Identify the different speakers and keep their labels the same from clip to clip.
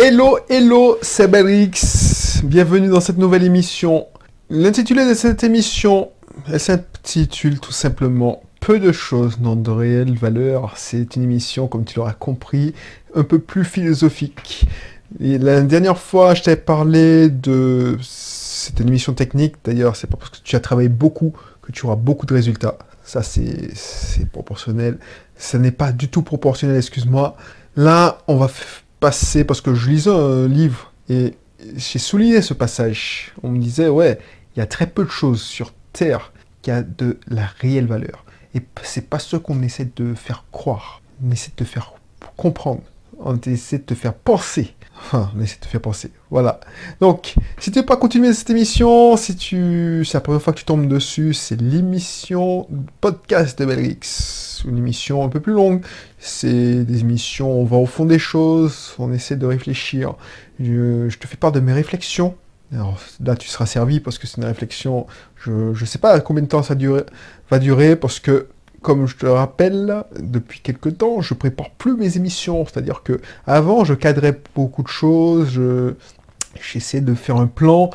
Speaker 1: Hello, hello, c'est Belrix. Bienvenue dans cette nouvelle émission. L'intitulé de cette émission, elle s'intitule tout simplement Peu de choses n'ont de réelle valeur. C'est une émission, comme tu l'auras compris, un peu plus philosophique. Et la dernière fois, je t'avais parlé de... C'était une émission technique, d'ailleurs, c'est pas parce que tu as travaillé beaucoup que tu auras beaucoup de résultats. Ça, c'est proportionnel. Ça n'est pas du tout proportionnel, excuse-moi. Là, on va parce que je lisais un livre et j'ai souligné ce passage. On me disait, ouais, il y a très peu de choses sur Terre qui a de la réelle valeur. Et c'est pas ce qu'on essaie de faire croire. On essaie de te faire comprendre. On essaie de te faire penser. On essaie de te faire penser. Voilà. Donc, si tu veux pas continuer cette émission, si tu, c'est la première fois que tu tombes dessus, c'est l'émission podcast de Belrix une émission un peu plus longue. C'est des émissions, on va au fond des choses, on essaie de réfléchir. Je, te fais part de mes réflexions. Là, tu seras servi parce que c'est une réflexion. Je ne sais pas combien de temps ça va durer parce que, comme je te rappelle, depuis quelques temps, je prépare plus mes émissions. C'est-à-dire que avant, je cadrais beaucoup de choses. J'essaie de faire un plan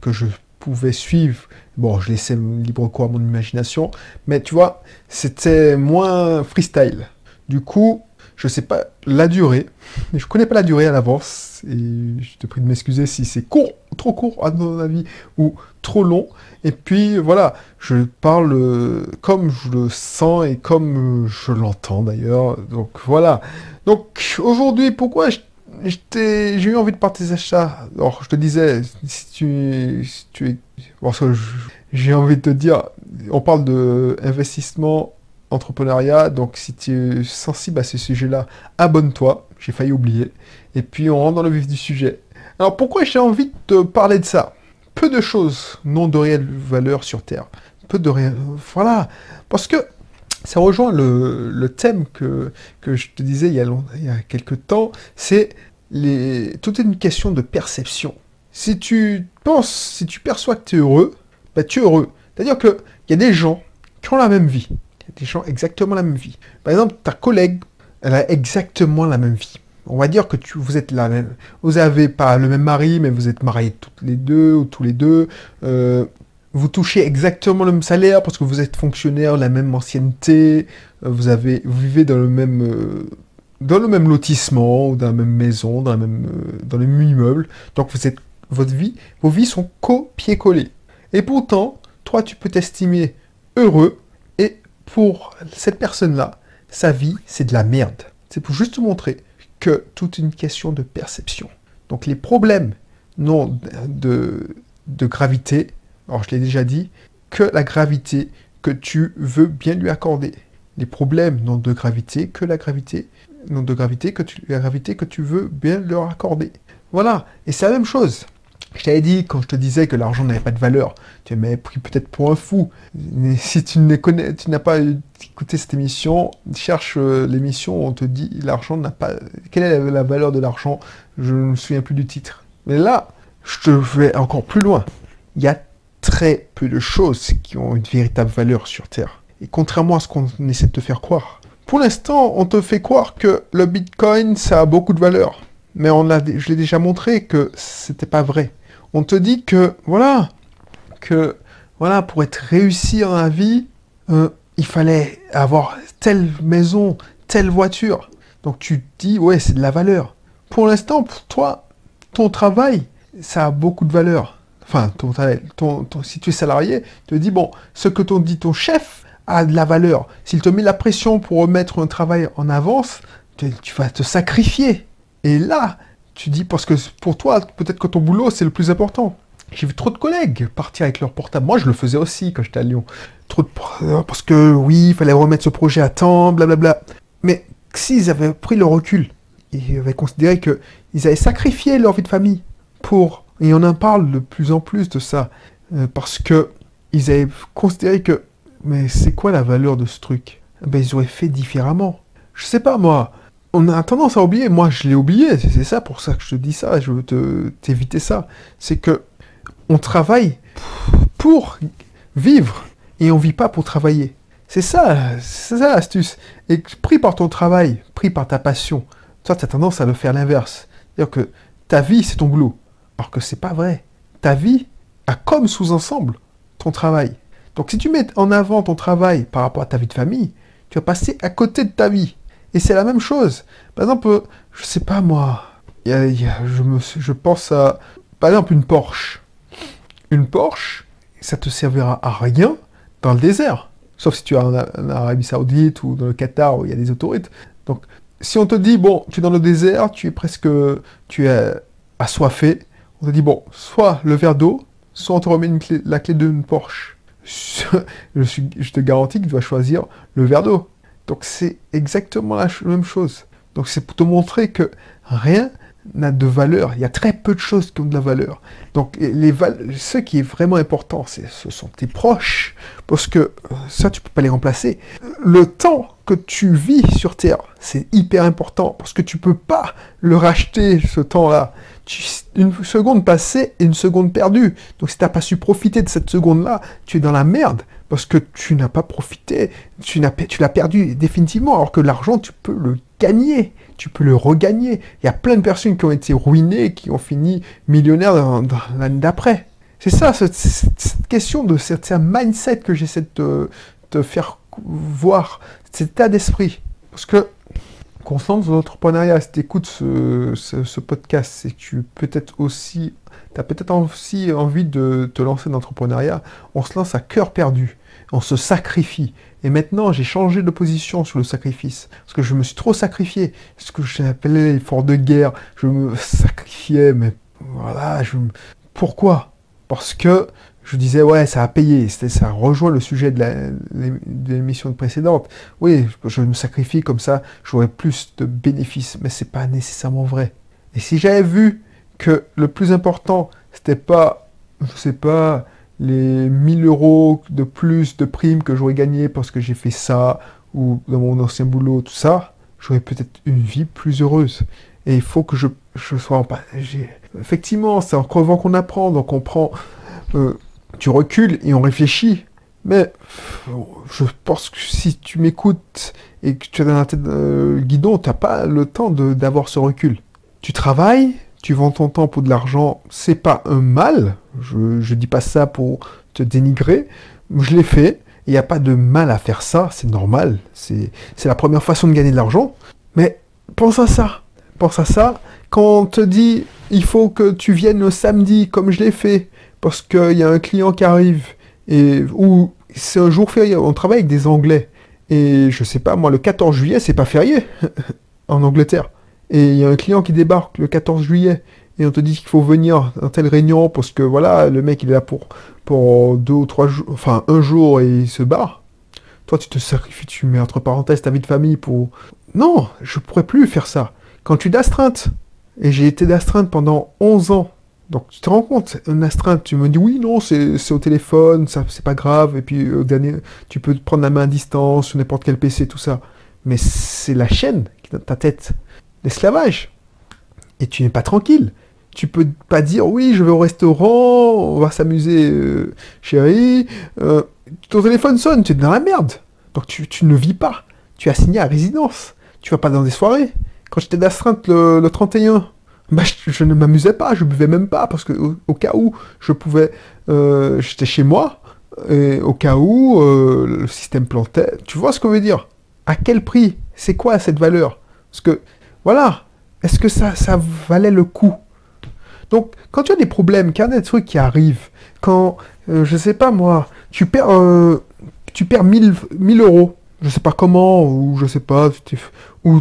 Speaker 1: que je pouvais suivre Bon, je laissais libre cours à mon imagination, mais tu vois, c'était moins freestyle. Du coup, je sais pas la durée, mais je connais pas la durée à l'avance, et je te prie de m'excuser si c'est court, trop court à mon avis, ou trop long. Et puis voilà, je parle euh, comme je le sens et comme je l'entends d'ailleurs. Donc voilà. Donc aujourd'hui, pourquoi j'ai eu envie de partager ça? Alors, je te disais, si tu, si tu es parce que j'ai envie de te dire, on parle de investissement, entrepreneuriat, donc si tu es sensible à ce sujet-là, abonne-toi, j'ai failli oublier, et puis on rentre dans le vif du sujet. Alors pourquoi j'ai envie de te parler de ça? Peu de choses n'ont de réelle valeur sur Terre. Peu de réelle... Voilà, parce que ça rejoint le, thème que, que, je te disais il y a, il y a quelques temps, c'est les... toute une question de perception. Si tu penses, si tu perçois que tu es heureux, bah, tu es heureux. C'est-à-dire qu'il y a des gens qui ont la même vie. Des gens exactement la même vie. Par exemple, ta collègue, elle a exactement la même vie. On va dire que tu, vous êtes même. Vous n'avez pas le même mari, mais vous êtes mariés toutes les deux ou tous les deux. Euh, vous touchez exactement le même salaire parce que vous êtes fonctionnaire, la même ancienneté. Euh, vous avez, vous vivez dans le même, euh, dans le même lotissement ou dans la même maison, dans la même, dans le même immeuble. Donc vous êtes votre vie, vos vies sont copier-coller. Et pourtant, toi, tu peux t'estimer heureux, pour cette personne-là, sa vie, c'est de la merde. C'est pour juste te montrer que toute une question de perception. Donc les problèmes n'ont de, gravité, alors je l'ai déjà dit, que la gravité que tu veux bien lui accorder. Les problèmes n'ont de gravité que la gravité, n'ont de gravité que la gravité que tu veux bien leur accorder. Voilà, et c'est la même chose. Je t'avais dit, quand je te disais que l'argent n'avait pas de valeur, tu m'avais pris peut-être pour un fou. Si tu ne connais, n'as pas écouté cette émission, cherche euh, l'émission où on te dit l'argent n'a pas. Quelle est la valeur de l'argent? Je ne me souviens plus du titre. Mais là, je te vais encore plus loin. Il y a très peu de choses qui ont une véritable valeur sur Terre. Et contrairement à ce qu'on essaie de te faire croire. Pour l'instant, on te fait croire que le Bitcoin, ça a beaucoup de valeur. Mais on a, je l'ai déjà montré que c'était pas vrai on te dit que, voilà, que, voilà, pour être réussi dans la vie, euh, il fallait avoir telle maison, telle voiture. Donc tu te dis, ouais, c'est de la valeur. Pour l'instant, pour toi, ton travail, ça a beaucoup de valeur. Enfin, ton, ton, si tu es salarié, tu te dis, bon, ce que t'ont dit ton chef a de la valeur. S'il te met la pression pour remettre un travail en avance, tu vas te sacrifier. Et là, tu dis, parce que pour toi, peut-être que ton boulot, c'est le plus important. J'ai vu trop de collègues partir avec leur portable. Moi, je le faisais aussi quand j'étais à Lyon. Trop de... Euh, parce que oui, il fallait remettre ce projet à temps, blablabla. Mais s'ils avaient pris le recul, ils avaient considéré qu'ils avaient sacrifié leur vie de famille pour... Et on en parle de plus en plus de ça. Euh, parce que ils avaient considéré que... Mais c'est quoi la valeur de ce truc? Ben, ils auraient fait différemment. Je sais pas, moi on a tendance à oublier, moi je l'ai oublié, c'est ça pour ça que je te dis ça, je veux te, t'éviter ça. C'est que on travaille pour vivre et on vit pas pour travailler. C'est ça, c'est ça l'astuce. Et pris par ton travail, pris par ta passion, toi tu as tendance à le faire l'inverse. C'est-à-dire que ta vie, c'est ton boulot. Alors que c'est pas vrai. Ta vie a comme sous-ensemble ton travail. Donc si tu mets en avant ton travail par rapport à ta vie de famille, tu vas passer à côté de ta vie. Et c'est la même chose. Par exemple, je sais pas moi, je, pense à, par exemple, une Porsche. Une Porsche, ça te servira à rien dans le désert. Sauf si tu es en, Arabie Saoudite ou dans le Qatar où il y a des autorités. Donc, si on te dit, bon, tu es dans le désert, tu es presque, tu es assoiffé, on te dit, bon, soit le verre d'eau, soit on te remet la clé d'une Porsche. je te garantis que tu dois choisir le verre d'eau. Donc c'est exactement la même chose. Donc c'est pour te montrer que rien n'a de valeur. Il y a très peu de choses qui ont de la valeur. Donc les ce qui est vraiment important, ce sont tes proches, parce que euh, ça, tu peux pas les remplacer. Le temps que tu vis sur Terre, c'est hyper important, parce que tu peux pas le racheter, ce temps-là. Une seconde passée et une seconde perdue. Donc si tu n'as pas su profiter de cette seconde-là, tu es dans la merde parce que tu n'as pas profité, tu, l'as perdu définitivement, alors que l'argent, tu peux le gagner, tu peux le regagner. Il y a plein de personnes qui ont été ruinées, qui ont fini millionnaires l'année d'après. C'est ça, cette, question de cette, mindset que j'essaie de te faire voir, cet état d'esprit. Parce que, constance dans l'entrepreneuriat, si tu écoutes ce, podcast, c'est que tu peut-être aussi as peut-être aussi envie de te lancer dans l'entrepreneuriat, on se lance à cœur perdu, on se sacrifie. Et maintenant, j'ai changé de position sur le sacrifice, parce que je me suis trop sacrifié, ce que j'appelais l'effort de guerre, je me sacrifiais, mais voilà, je... pourquoi? Parce que je disais, ouais, ça a payé, ça rejoint le sujet de l'émission précédente. Oui, je me sacrifie comme ça, j'aurai plus de bénéfices, mais c'est pas nécessairement vrai. Et si j'avais vu que le plus important, c'était pas, je sais pas, les 1000 euros de plus de primes que j'aurais gagné parce que j'ai fait ça, ou dans mon ancien boulot, tout ça, j'aurais peut-être une vie plus heureuse. Et il faut que je, je sois en Effectivement, c'est en crevant qu'on apprend, donc on prend... Euh, tu recules et on réfléchit. Mais je pense que si tu m'écoutes et que tu es dans la tête euh, guidon, tu n'as pas le temps d'avoir ce recul. Tu travailles, tu vends ton temps pour de l'argent, c'est pas un mal. Je, ne dis pas ça pour te dénigrer. Je l'ai fait. Il n'y a pas de mal à faire ça, c'est normal. C'est la première façon de gagner de l'argent. Mais pense à ça. Pense à ça. Quand on te dit il faut que tu viennes le samedi, comme je l'ai fait, parce qu'il y a un client qui arrive, et ou c'est un jour férié, on travaille avec des Anglais. Et je sais pas, moi, le 14 juillet, c'est pas férié en Angleterre et il y a un client qui débarque le 14 juillet et on te dit qu'il faut venir dans telle réunion parce que voilà, le mec il est là pour, deux ou trois jours, enfin un jour et il se barre. Toi tu te sacrifies, tu mets entre parenthèses ta vie de famille pour... Non, je pourrais plus faire ça. Quand tu d'astreinte, et j'ai été d'astreinte pendant 11 ans, donc tu te rends compte, une astreinte, tu me dis oui, non, c'est au téléphone, ça c'est pas grave, et puis au dernier, tu peux prendre la main à distance sur n'importe quel PC, tout ça. Mais c'est la chaîne qui est dans ta tête l'esclavage. Et tu n'es pas tranquille. Tu peux pas dire oui, je vais au restaurant, on va s'amuser, euh, chérie. Euh, ton téléphone sonne, tu es dans la merde. Donc tu, ne vis pas. Tu as signé à résidence. Tu vas pas dans des soirées. Quand j'étais d'astreinte le, 31, bah, je, ne m'amusais pas, je buvais même pas, parce que au, cas où je pouvais, euh, j'étais chez moi, et au cas où le système plantait. Tu vois ce qu'on veut dire? À quel prix? C'est quoi cette valeur? Parce que voilà. Est-ce que ça, valait le coup? Donc, quand tu as des problèmes, qu'il y a des trucs qui arrivent, quand, euh, je sais pas moi, tu perds, euh, tu perds 1000, euros, je sais pas comment, ou je sais pas, ou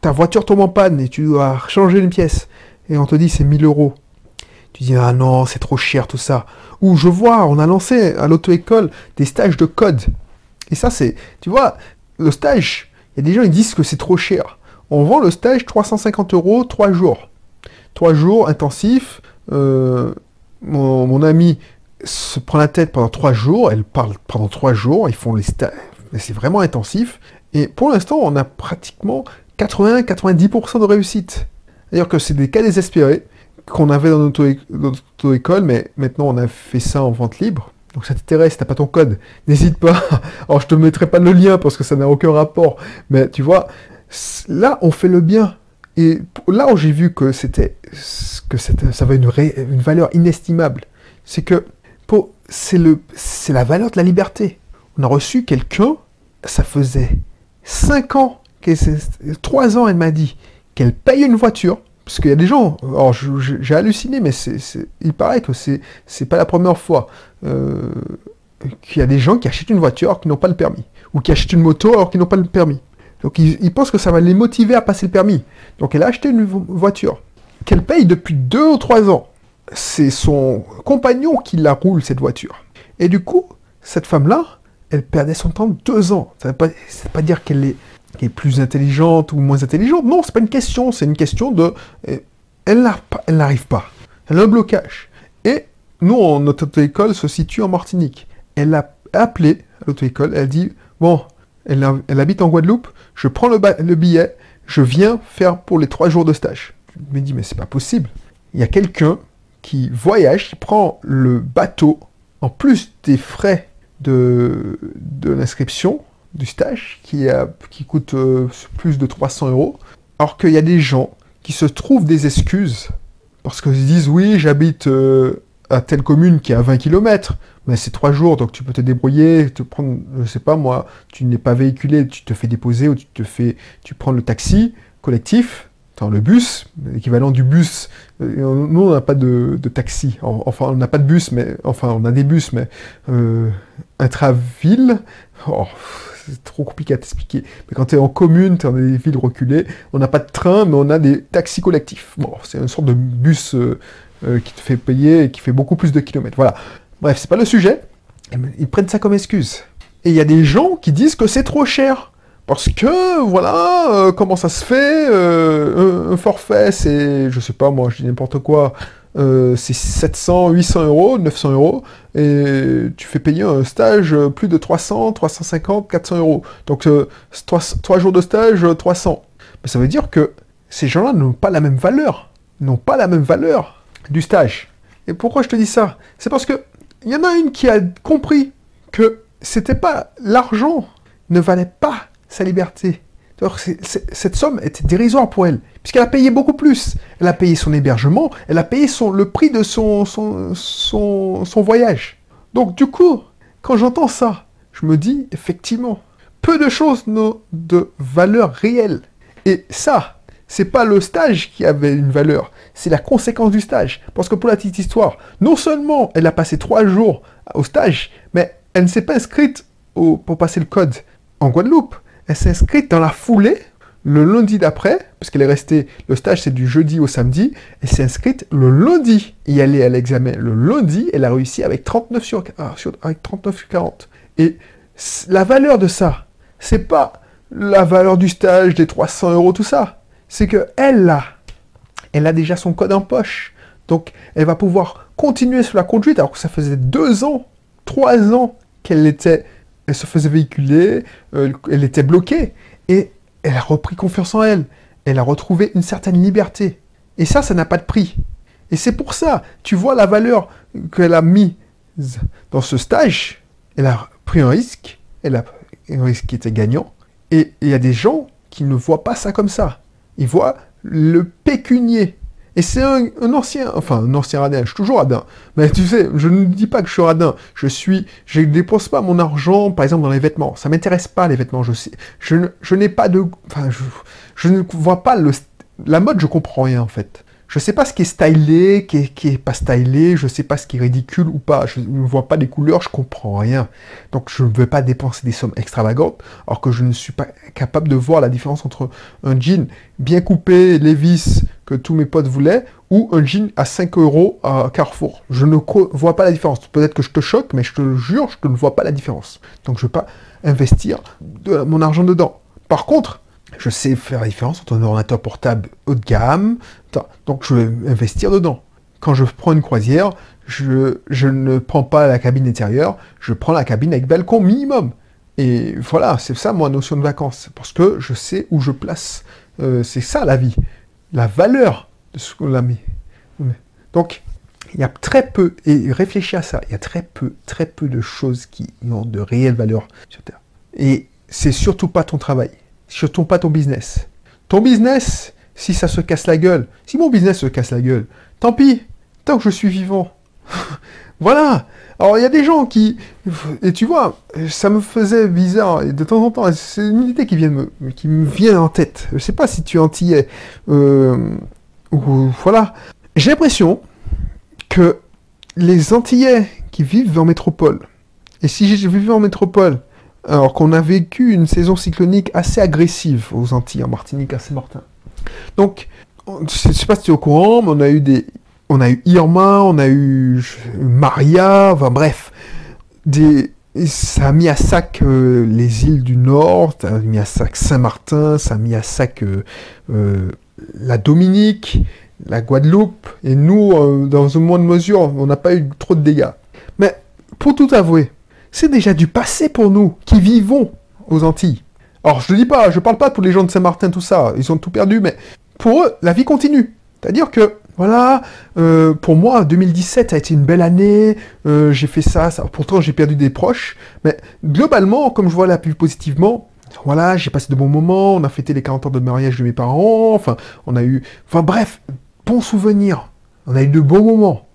Speaker 1: ta voiture tombe en panne et tu dois changer une pièce, et on te dit c'est 1000 euros. Tu dis, ah non, c'est trop cher tout ça. Ou je vois, on a lancé à l'auto-école des stages de code. Et ça, c'est, tu vois, le stage, il y a des gens qui disent que c'est trop cher. On vend le stage 350 euros, 3 jours. 3 jours intensifs. Euh, mon, ami se prend la tête pendant 3 jours, elle parle pendant 3 jours, ils font les stages. C'est vraiment intensif. Et pour l'instant, on a pratiquement 80-90% de réussite. D'ailleurs que c'est des cas désespérés qu'on avait dans notre auto-école, mais maintenant on a fait ça en vente libre. Donc ça t'intéresse, t'as pas ton code, n'hésite pas. Alors je te mettrai pas le lien parce que ça n'a aucun rapport. Mais tu vois, Là, on fait le bien. Et là où j'ai vu que c'était que ça avait une, une valeur inestimable, c'est que c'est la valeur de la liberté. On a reçu quelqu'un, ça faisait 5 ans, 3 ans, elle m'a dit qu'elle paye une voiture. Parce qu'il y a des gens, j'ai halluciné, mais il paraît que c'est, c'est pas la première fois euh, qu'il y a des gens qui achètent une voiture qu'ils n'ont pas le permis, ou qui achètent une moto alors qu'ils n'ont pas le permis. Donc ils, pensent que ça va les motiver à passer le permis. Donc elle a acheté une voiture qu'elle paye depuis 2 ou 3 ans. C'est son compagnon qui la roule, cette voiture. Et du coup, cette femme-là, elle perdait son temps 2 ans. Ça ne veut pas, dire qu'elle est plus intelligente ou moins intelligente. Non, c'est pas une question, c'est une question de... Euh, elle n'arrive pas. Elle a un blocage. Et nous, notre auto-école se situe en Martinique. Elle a appelé l'auto-école, elle dit, bon, elle, habite en Guadeloupe, je prends le, le, billet, je viens faire pour les trois jours de stage. Je me dis, mais c'est pas possible. Il y a quelqu'un qui voyage, qui prend le bateau, en plus des frais de, l'inscription, du stage qui, coûte euh, plus de 300 euros, alors qu'il y a des gens qui se trouvent des excuses parce qu'ils se disent oui, j'habite euh, à telle commune qui est à 20 km, mais c'est trois jours, donc tu peux te débrouiller, te prendre, je sais pas moi, tu n'es pas véhiculé, tu te fais déposer ou tu te fais, tu prends le taxi collectif, le bus, l'équivalent du bus. Euh, nous, on n'a pas de, taxi. Enfin, on n'a pas de bus, mais enfin, on a des bus, mais euh, intraville. Oh, c'est trop compliqué à t'expliquer. Mais quand tu es en commune, tu es dans des villes reculées, on n'a pas de train, mais on a des taxis collectifs. Bon, c'est une sorte de bus euh, euh, qui te fait payer et qui fait beaucoup plus de kilomètres. Voilà. Bref, c'est pas le sujet. Ils prennent ça comme excuse. Et il y a des gens qui disent que c'est trop cher. Parce que, voilà, euh, comment ça se fait un, forfait, c'est, je sais pas moi, je dis n'importe quoi, euh, c'est 700, 800 euros, 900 euros, et tu fais payer un stage plus de 300, 350, 400 euros. Donc, 3, euh, jours de stage, 300. Mais ça veut dire que ces gens-là n'ont pas la même valeur, n'ont pas la même valeur du stage. Et pourquoi je te dis ça? C'est parce que il y en a une qui a compris que c'était pas l'argent ne valait pas sa liberté cette somme était dérisoire pour elle, puisqu'elle a payé beaucoup plus. Elle a payé son hébergement, elle a payé son, le prix de son, voyage. Donc du coup, quand j'entends ça, je me dis, effectivement, peu de choses n'ont de valeur réelle. Et ça, c'est pas le stage qui avait une valeur, c'est la conséquence du stage. Parce que pour la petite histoire, non seulement elle a passé trois jours au stage, mais elle ne s'est pas inscrite pour passer le code en Guadeloupe elle s'est inscrite dans la foulée le lundi d'après, parce qu'elle est restée, le stage c'est du jeudi au samedi, elle s'est inscrite le lundi elle est à l'examen. Le lundi, elle a réussi avec 39 sur, ah, avec 39 sur 40. Et la valeur de ça, c'est pas la valeur du stage, des 300 euros, tout ça. C'est que elle a, elle a déjà son code en poche. Donc, elle va pouvoir continuer sur la conduite alors que ça faisait deux ans, trois ans qu'elle était elle se faisait véhiculer, euh, elle était bloquée, et elle a repris confiance en elle. Elle a retrouvé une certaine liberté. Et ça, ça n'a pas de prix. Et c'est pour ça, tu vois la valeur qu'elle a mise dans ce stage. Elle a pris un risque, elle a un risque qui était gagnant. Et il y a des gens qui ne voient pas ça comme ça. Ils voient le pécunier. Et c'est un, ancien, enfin un ancien radin, je suis toujours radin. Mais tu sais, je ne dis pas que je suis radin. Je suis, je ne dépense pas mon argent, par exemple, dans les vêtements. Ça m'intéresse pas les vêtements. Je sais, je, n'ai pas de, enfin, je, je, ne vois pas le, la mode. Je comprends rien en fait. Je sais pas ce qui est stylé, qui est, qui est pas stylé, je sais pas ce qui est ridicule ou pas, je ne vois pas les couleurs, je comprends rien. Donc je ne veux pas dépenser des sommes extravagantes, alors que je ne suis pas capable de voir la différence entre un jean bien coupé, Levis, que tous mes potes voulaient, ou un jean à 5 euros à Carrefour. Je ne vois pas la différence. Peut-être que je te choque, mais je te jure, je ne vois pas la différence. Donc je ne veux pas investir de mon argent dedans. Par contre, je sais faire la différence entre un ordinateur portable haut de gamme, donc je vais investir dedans. Quand je prends une croisière, je, ne prends pas la cabine intérieure, je prends la cabine avec balcon minimum. Et voilà, c'est ça ma notion de vacances, parce que je sais où je place. Euh, c'est ça la vie, la valeur de ce qu'on a mis. Donc, il y a très peu, et réfléchis à ça, il y a très peu, très peu de choses qui ont de réelle valeur sur Terre. Et c'est surtout pas ton travail surtout pas ton business. Ton business, si ça se casse la gueule, si mon business se casse la gueule, tant pis, tant que je suis vivant. voilà. Alors il y a des gens qui, et tu vois, ça me faisait bizarre et de temps en temps, c'est une idée qui vient me, qui me vient en tête. Je sais pas si tu es antillais euh, ou voilà. J'ai l'impression que les Antillais qui vivent en métropole, et si j'ai vécu en métropole, alors qu'on a vécu une saison cyclonique assez agressive aux Antilles, en Martinique, à Saint-Martin. Donc, je sais pas si tu es au courant, mais on a eu des, on a eu Irma, on a eu Maria, enfin bref, ça a mis à sac euh, les îles du Nord, ça a mis à sac Saint-Martin, ça a mis à sac euh, euh, la Dominique, la Guadeloupe, et nous, dans un moindre mesure, on n'a pas eu trop de dégâts. Mais pour tout avouer, c'est déjà du passé pour nous qui vivons aux Antilles. Alors je ne dis pas, je parle pas pour les gens de Saint-Martin, tout ça, ils ont tout perdu, mais pour eux, la vie continue. C'est-à-dire que voilà, euh, pour moi, 2017 a été une belle année, euh, j'ai fait ça, ça, pourtant j'ai perdu des proches, mais globalement, comme je vois la plus positivement, voilà, j'ai passé de bons moments, on a fêté les 40 ans de mariage de mes parents, enfin, on a eu, enfin bref, bons souvenirs, on a eu de bons moments.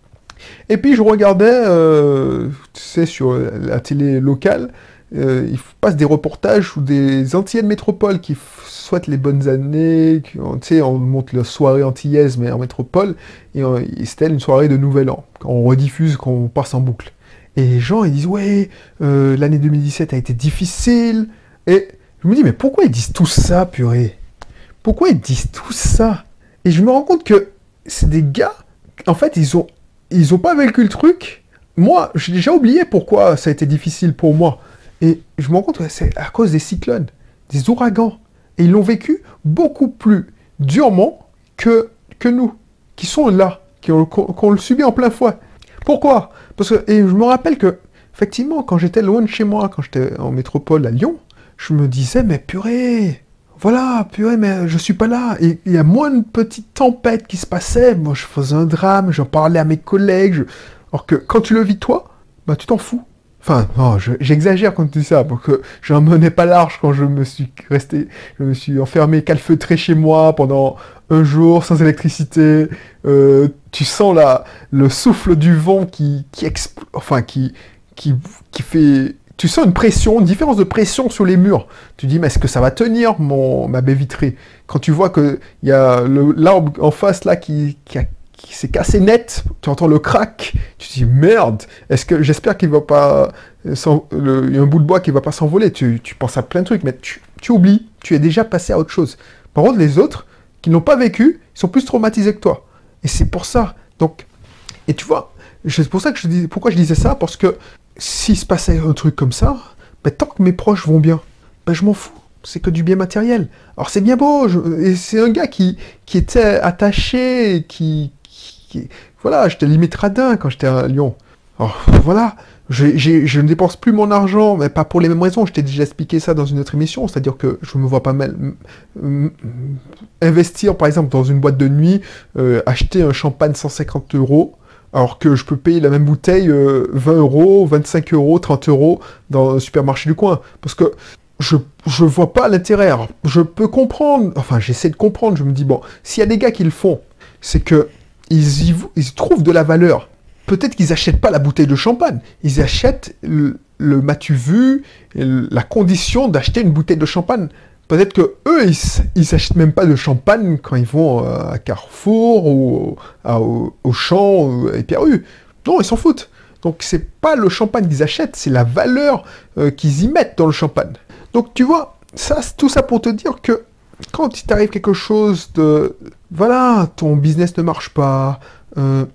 Speaker 1: Et puis je regardais, euh, tu sais, sur la télé locale, euh, il passe des reportages ou des anciennes métropoles qui souhaitent les bonnes années, tu sais, on monte la soirée antillaise mais en métropole, et, c'était une soirée de Nouvel An, on rediffuse, qu'on passe en boucle. Et les gens, ils disent, ouais, euh, l'année 2017 a été difficile, et je me dis, mais pourquoi ils disent tout ça, purée? Pourquoi ils disent tout ça? Et je me rends compte que c'est des gars, en fait, ils ont, ils ont pas vécu le truc. Moi, j'ai déjà oublié pourquoi ça a été difficile pour moi. Et je me rends compte que c'est à cause des cyclones, des ouragans. Et ils l'ont vécu beaucoup plus durement que, nous, qui sont là, qui ont, le subi en plein fouet. Pourquoi? Parce que, et je me rappelle que, effectivement, quand j'étais loin de chez moi, quand j'étais en métropole à Lyon, je me disais, mais purée, voilà, purée, mais je suis pas là. Et il y a moins de petites tempêtes qui se passaient. Moi, je faisais un drame, j'en parlais à mes collègues. Alors que quand tu le vis toi, bah tu t'en fous. Enfin, non, j'exagère quand tu dis ça, parce que j'en menais pas large quand je me suis resté, je me suis enfermé calfeutré chez moi pendant un jour sans électricité. Euh, tu sens la, le souffle du vent qui, qui enfin, qui, qui, qui fait, tu sens une pression, une différence de pression sur les murs. Tu dis, mais est-ce que ça va tenir mon, ma baie vitrée? Quand tu vois qu'il y a l'arbre en face là qui, qui a qui s'est cassé net, tu entends le crack, tu te dis merde, est-ce que j'espère qu'il va pas, il y a un bout de bois qui va pas s'envoler, tu, penses à plein de trucs, mais tu, oublies, tu es déjà passé à autre chose. Par contre, les autres qui n'ont pas vécu, ils sont plus traumatisés que toi. Et c'est pour ça. Donc, et tu vois, c'est pour ça que je dis, pourquoi je disais ça, parce que s'il se passait un truc comme ça, ben, tant que mes proches vont bien, ben, je m'en fous c'est que du bien matériel. Alors c'est bien beau, et c'est un gars qui était attaché, qui, voilà, j'étais limite radin quand j'étais à Lyon. Alors, voilà, je ne dépense plus mon argent, mais pas pour les mêmes raisons. Je t'ai déjà expliqué ça dans une autre émission, c'est-à-dire que je me vois pas mal investir, par exemple, dans une boîte de nuit, euh, acheter un champagne 150 euros, alors que je peux payer la même bouteille 20 euh, euros, 25 euros, 30 euros dans un supermarché du coin. Parce que je, je vois pas l'intérêt. Je peux comprendre, enfin j'essaie de comprendre, je me dis, bon, s'il y a des gars qui le font, c'est que ils y, trouvent de la valeur. Peut-être qu'ils n'achètent pas la bouteille de champagne, ils achètent le, le vu, la condition d'acheter une bouteille de champagne. Peut-être que eux, ils, n'achètent même pas de champagne quand ils vont euh, à Carrefour ou au, Champ et Pierre Non, ils s'en foutent. Donc c'est pas le champagne qu'ils achètent, c'est la valeur euh, qu'ils y mettent dans le champagne. Donc tu vois, ça, tout ça pour te dire que quand il t'arrive quelque chose de... Voilà, ton business ne marche pas, euh,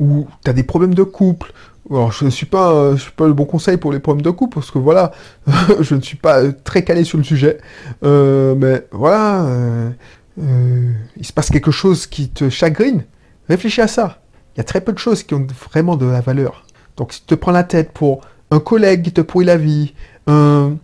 Speaker 1: ou tu as des problèmes de couple, alors je ne suis pas, je suis pas le bon conseil pour les problèmes de couple, parce que voilà, je ne suis pas très calé sur le sujet, euh, mais voilà, euh, il se passe quelque chose qui te chagrine, réfléchis à ça. Il y a très peu de choses qui ont vraiment de la valeur. Donc si tu te prends la tête pour un collègue qui te pourrit la vie, un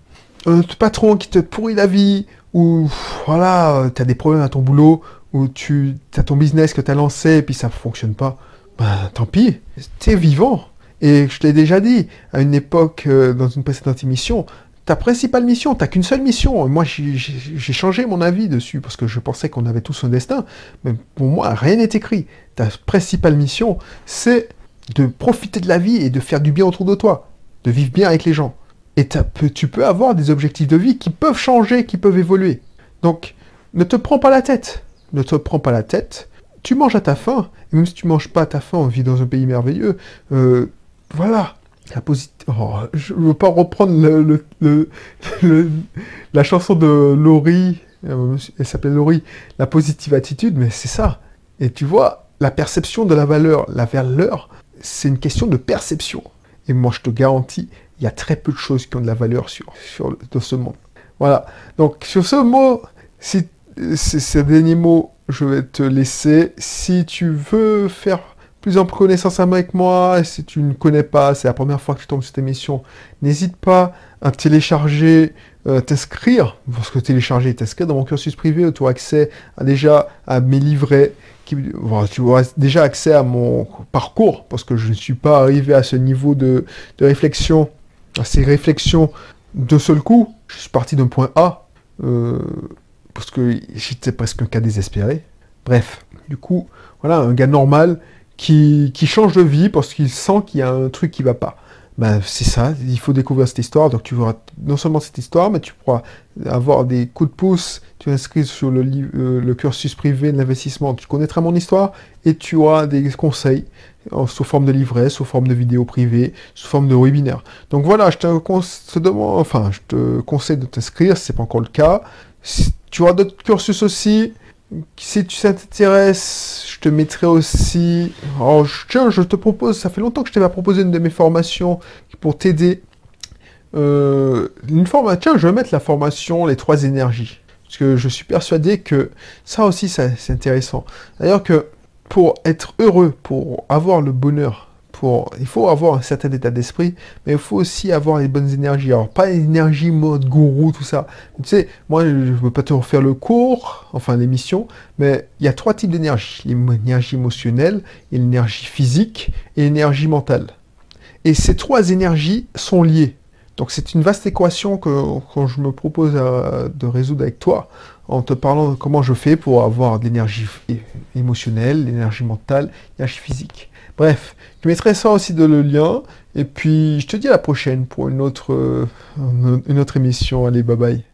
Speaker 1: patron qui te pourrit la vie, voilà, tu as des problèmes à ton boulot, ou tu as ton business que tu as lancé et puis ça ne fonctionne pas, ben tant pis, tu es vivant. Et je t'ai déjà dit, à une époque, euh, dans une précédente émission, ta principale mission, t'as qu'une seule mission. Moi, j'ai changé mon avis dessus parce que je pensais qu'on avait tous un destin. Mais pour moi, rien n'est écrit. Ta principale mission, c'est de profiter de la vie et de faire du bien autour de toi, de vivre bien avec les gens. Et tu peux avoir des objectifs de vie qui peuvent changer, qui peuvent évoluer. Donc, ne te prends pas la tête. Ne te prends pas la tête. Tu manges à ta faim. Et même si tu manges pas à ta faim, on vit dans un pays merveilleux. Euh, voilà. La oh, je veux pas reprendre le, la chanson de Laurie. Euh, elle s'appelait Laurie. La positive attitude, mais c'est ça. Et tu vois, la perception de la valeur, la valeur, c'est une question de perception. Et moi, je te garantis, il y a très peu de choses qui ont de la valeur sur, sur, dans ce monde. Voilà. Donc, sur ce mot, ces derniers mots, je vais te laisser. Si tu veux faire plus en connaissance avec moi, si tu ne connais pas, c'est la première fois que tu tombes sur cette émission, n'hésite pas à télécharger, euh, t'inscrire, parce que télécharger t'inscrire dans mon cursus privé, tu auras accès à, déjà à mes livrets, tu auras déjà accès à mon parcours, parce que je ne suis pas arrivé à ce niveau de, de réflexion, à ces réflexions de seul coup. Je suis parti d'un point A. Euh, parce que j'étais presque un cas désespéré. Bref, du coup, voilà, un gars normal qui, qui change de vie parce qu'il sent qu'il y a un truc qui va pas. Ben, c'est ça, il faut découvrir cette histoire. Donc tu verras non seulement cette histoire, mais tu pourras avoir des coups de pouce. Tu inscris sur le, euh, le cursus privé de l'investissement. Tu connaîtras mon histoire et tu auras des conseils sous forme de livret, sous forme de vidéos privées, sous forme de webinaire. Donc voilà, je te, demande, enfin, je te conseille de t'inscrire si ce n'est pas encore le cas. Tu auras d'autres cursus aussi. Si tu t'intéresse, je te mettrai aussi. Oh, tiens, je te propose. Ça fait longtemps que je t'avais proposé une de mes formations pour t'aider. Euh, une forme. Tiens, je vais mettre la formation les trois énergies. Parce que je suis persuadé que ça aussi, c'est intéressant. D'ailleurs que pour être heureux, pour avoir le bonheur, il faut avoir un certain état d'esprit, mais il faut aussi avoir les bonnes énergies. Alors, pas l'énergie mode gourou, tout ça. Tu sais, moi, je ne veux pas te refaire le cours, enfin l'émission, mais il y a trois types d'énergie. L'énergie émotionnelle, l'énergie physique et l'énergie mentale. Et ces trois énergies sont liées. Donc c'est une vaste équation que, je me propose de résoudre avec toi en te parlant de comment je fais pour avoir de l'énergie émotionnelle, l'énergie mentale, l'énergie physique. Bref, je mettrai ça aussi dans le lien. Et puis, je te dis à la prochaine pour une autre, euh, une autre émission. Allez, bye bye.